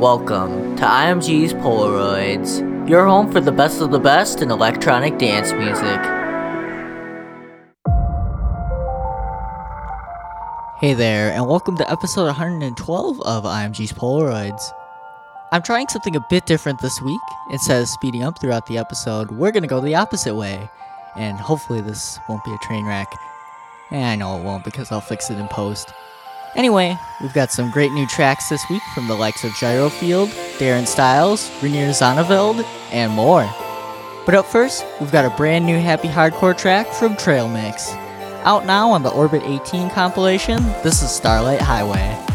Welcome to IMG's Polaroids, your home for the best of the best in electronic dance music. Hey there, and welcome to episode 112 of IMG's Polaroids. I'm trying something a bit different this week. Instead of speeding up throughout the episode, we're to go the opposite way, and hopefully, this won't be a train wreck. And I know it won't because I'll fix it in post. Anyway, we've got some great new tracks this week from the likes of Gyrofield, Darren Styles, Reinier Zonneveld, and more. But up first, we've got a brand new happy hardcore track from TRAELMYX. Out now on the Orbit 18 compilation, this is Starlight Highway.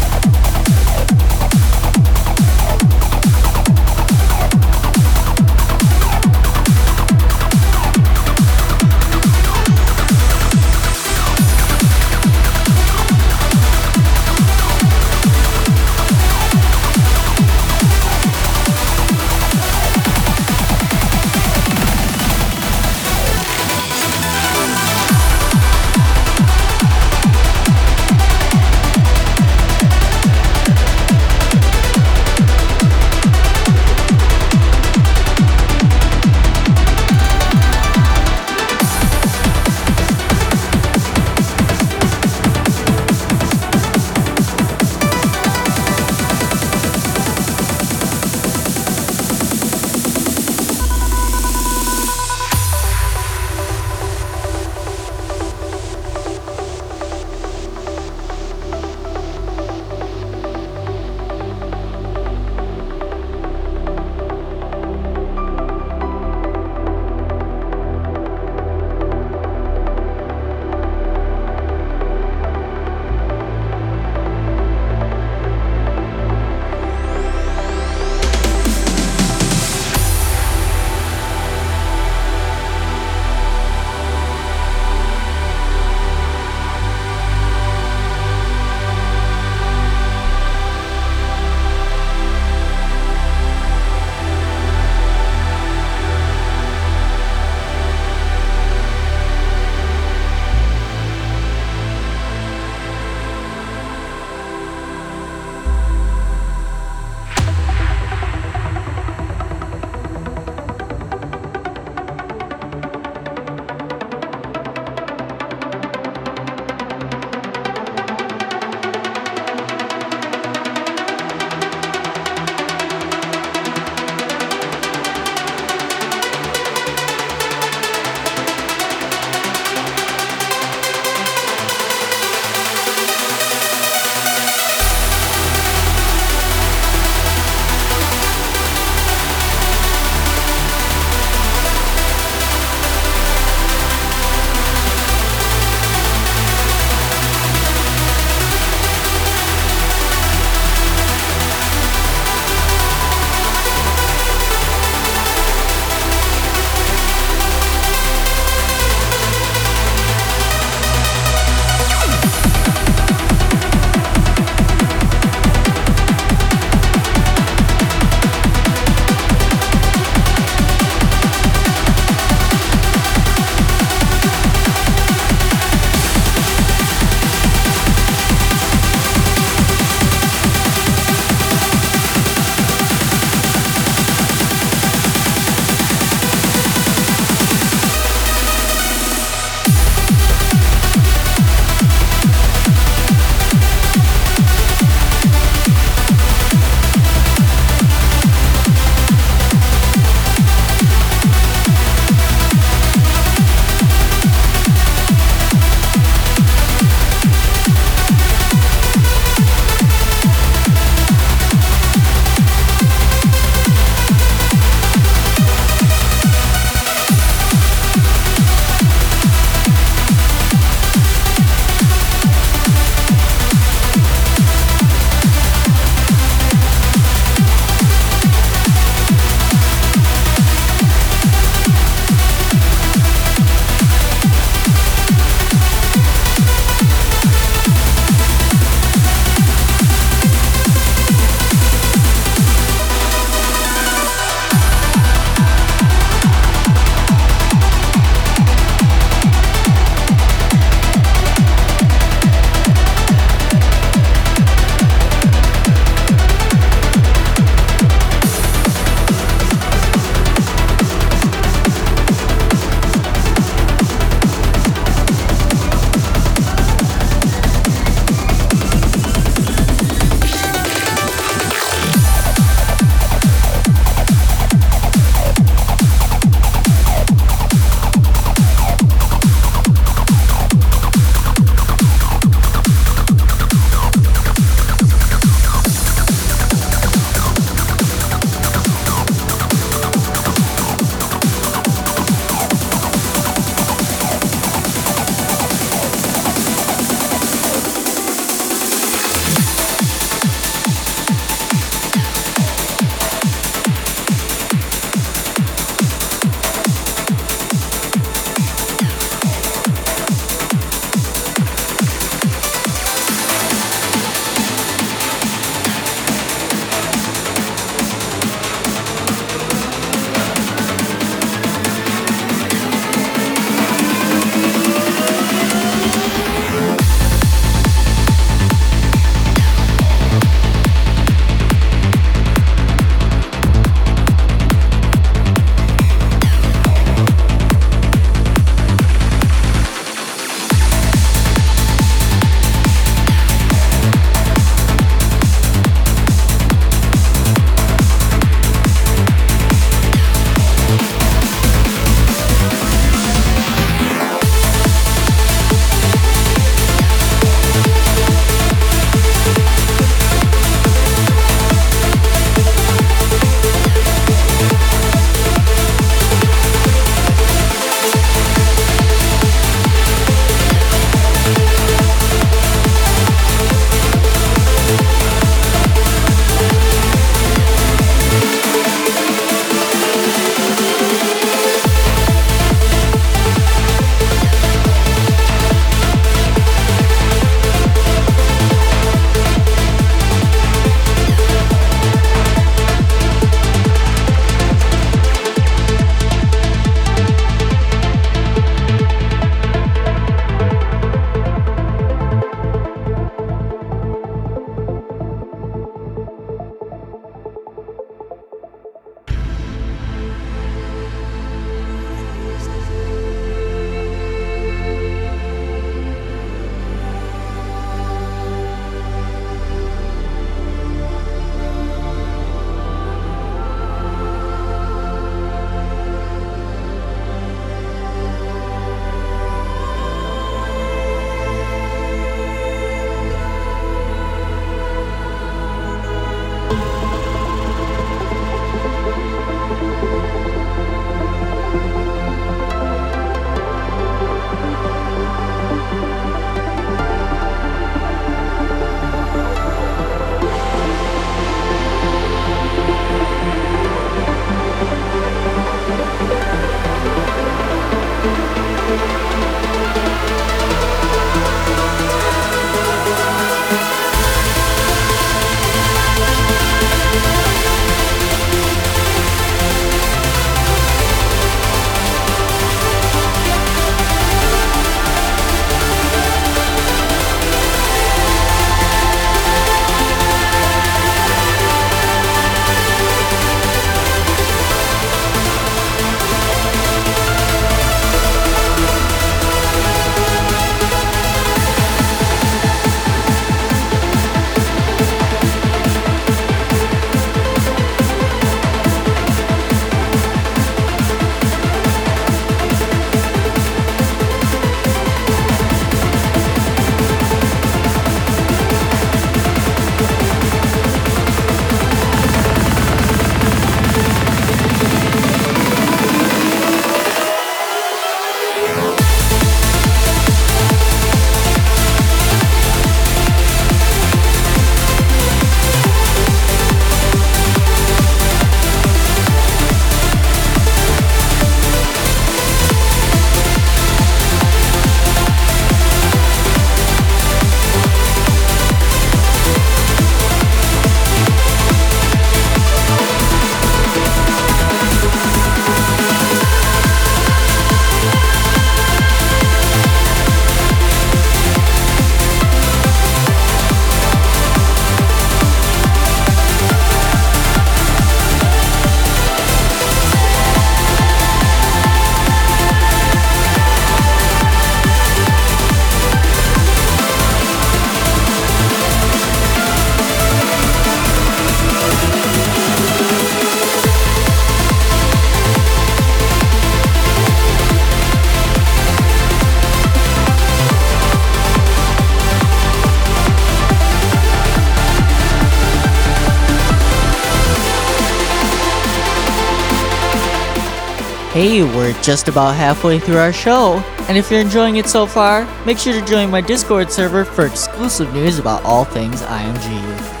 Hey, we're just about halfway through our show, and if you're enjoying it so far, make sure to join my Discord server for exclusive news about all things IMG.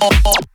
law.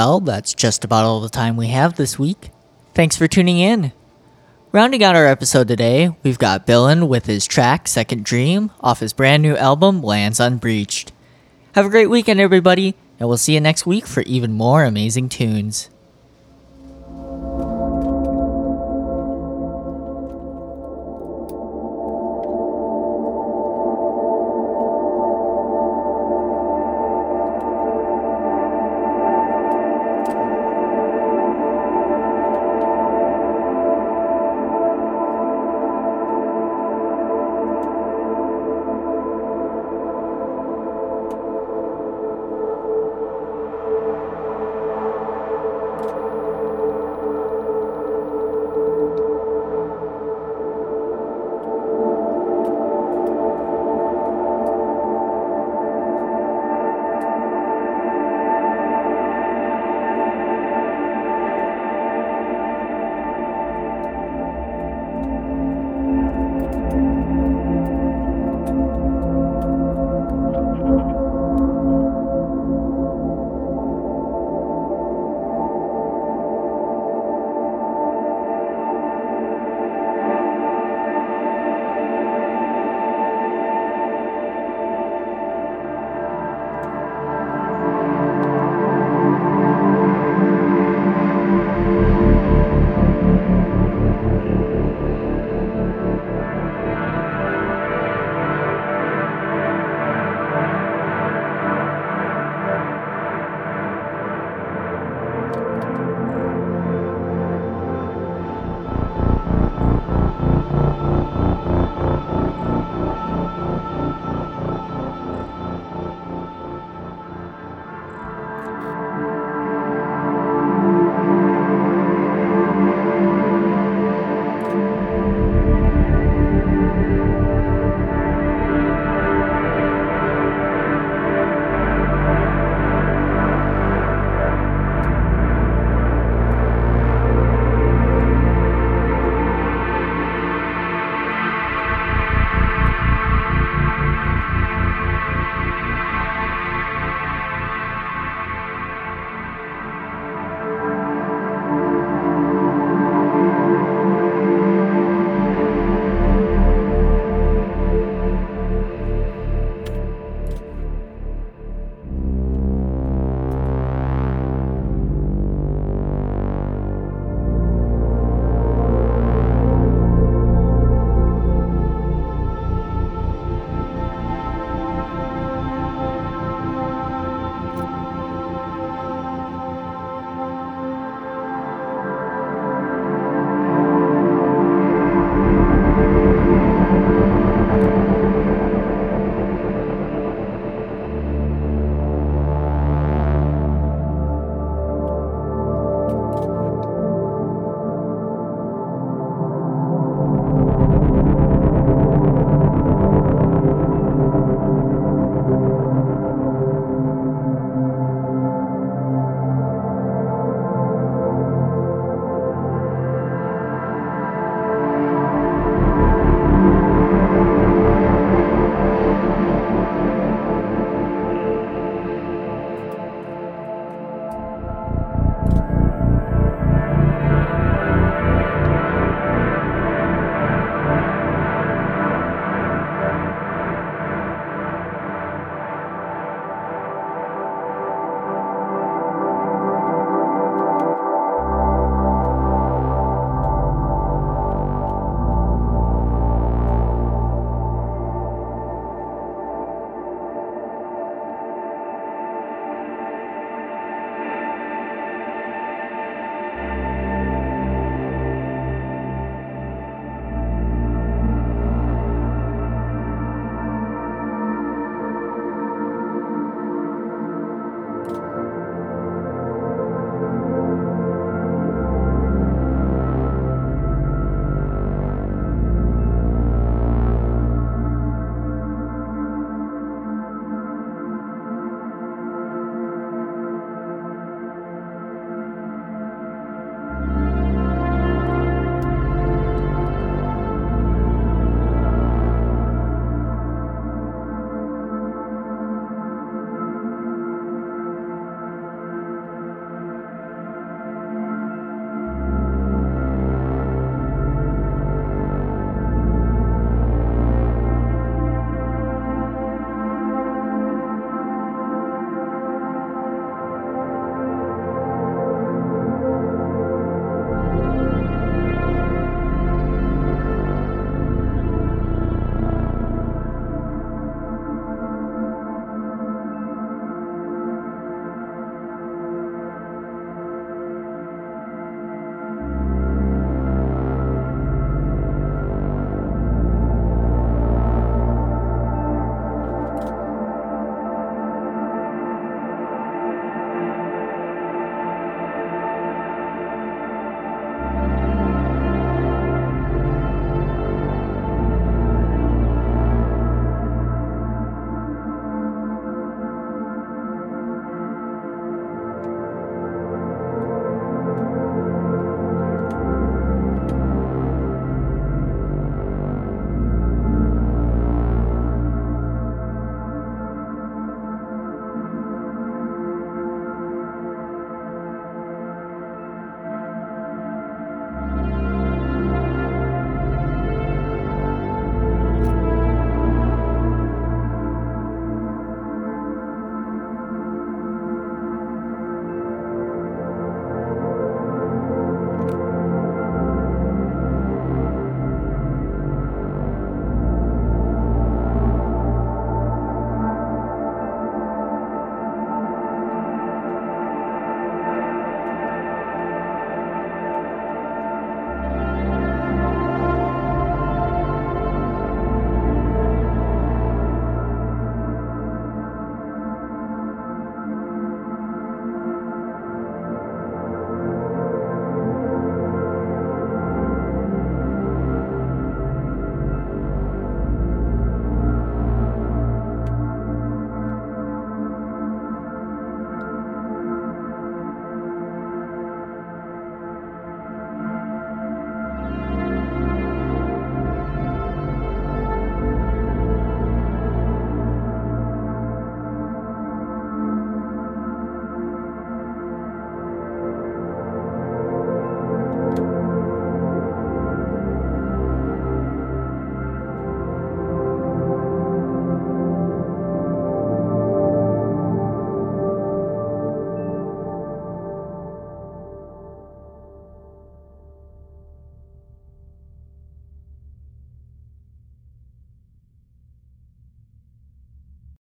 Well, that's just about all the time we have this week. Thanks for tuning in. Rounding out our episode today, we've got Billain with his track Second Dream off his brand new album Lands Unbreached. Have a great weekend, everybody, and we'll see you next week for even more amazing tunes.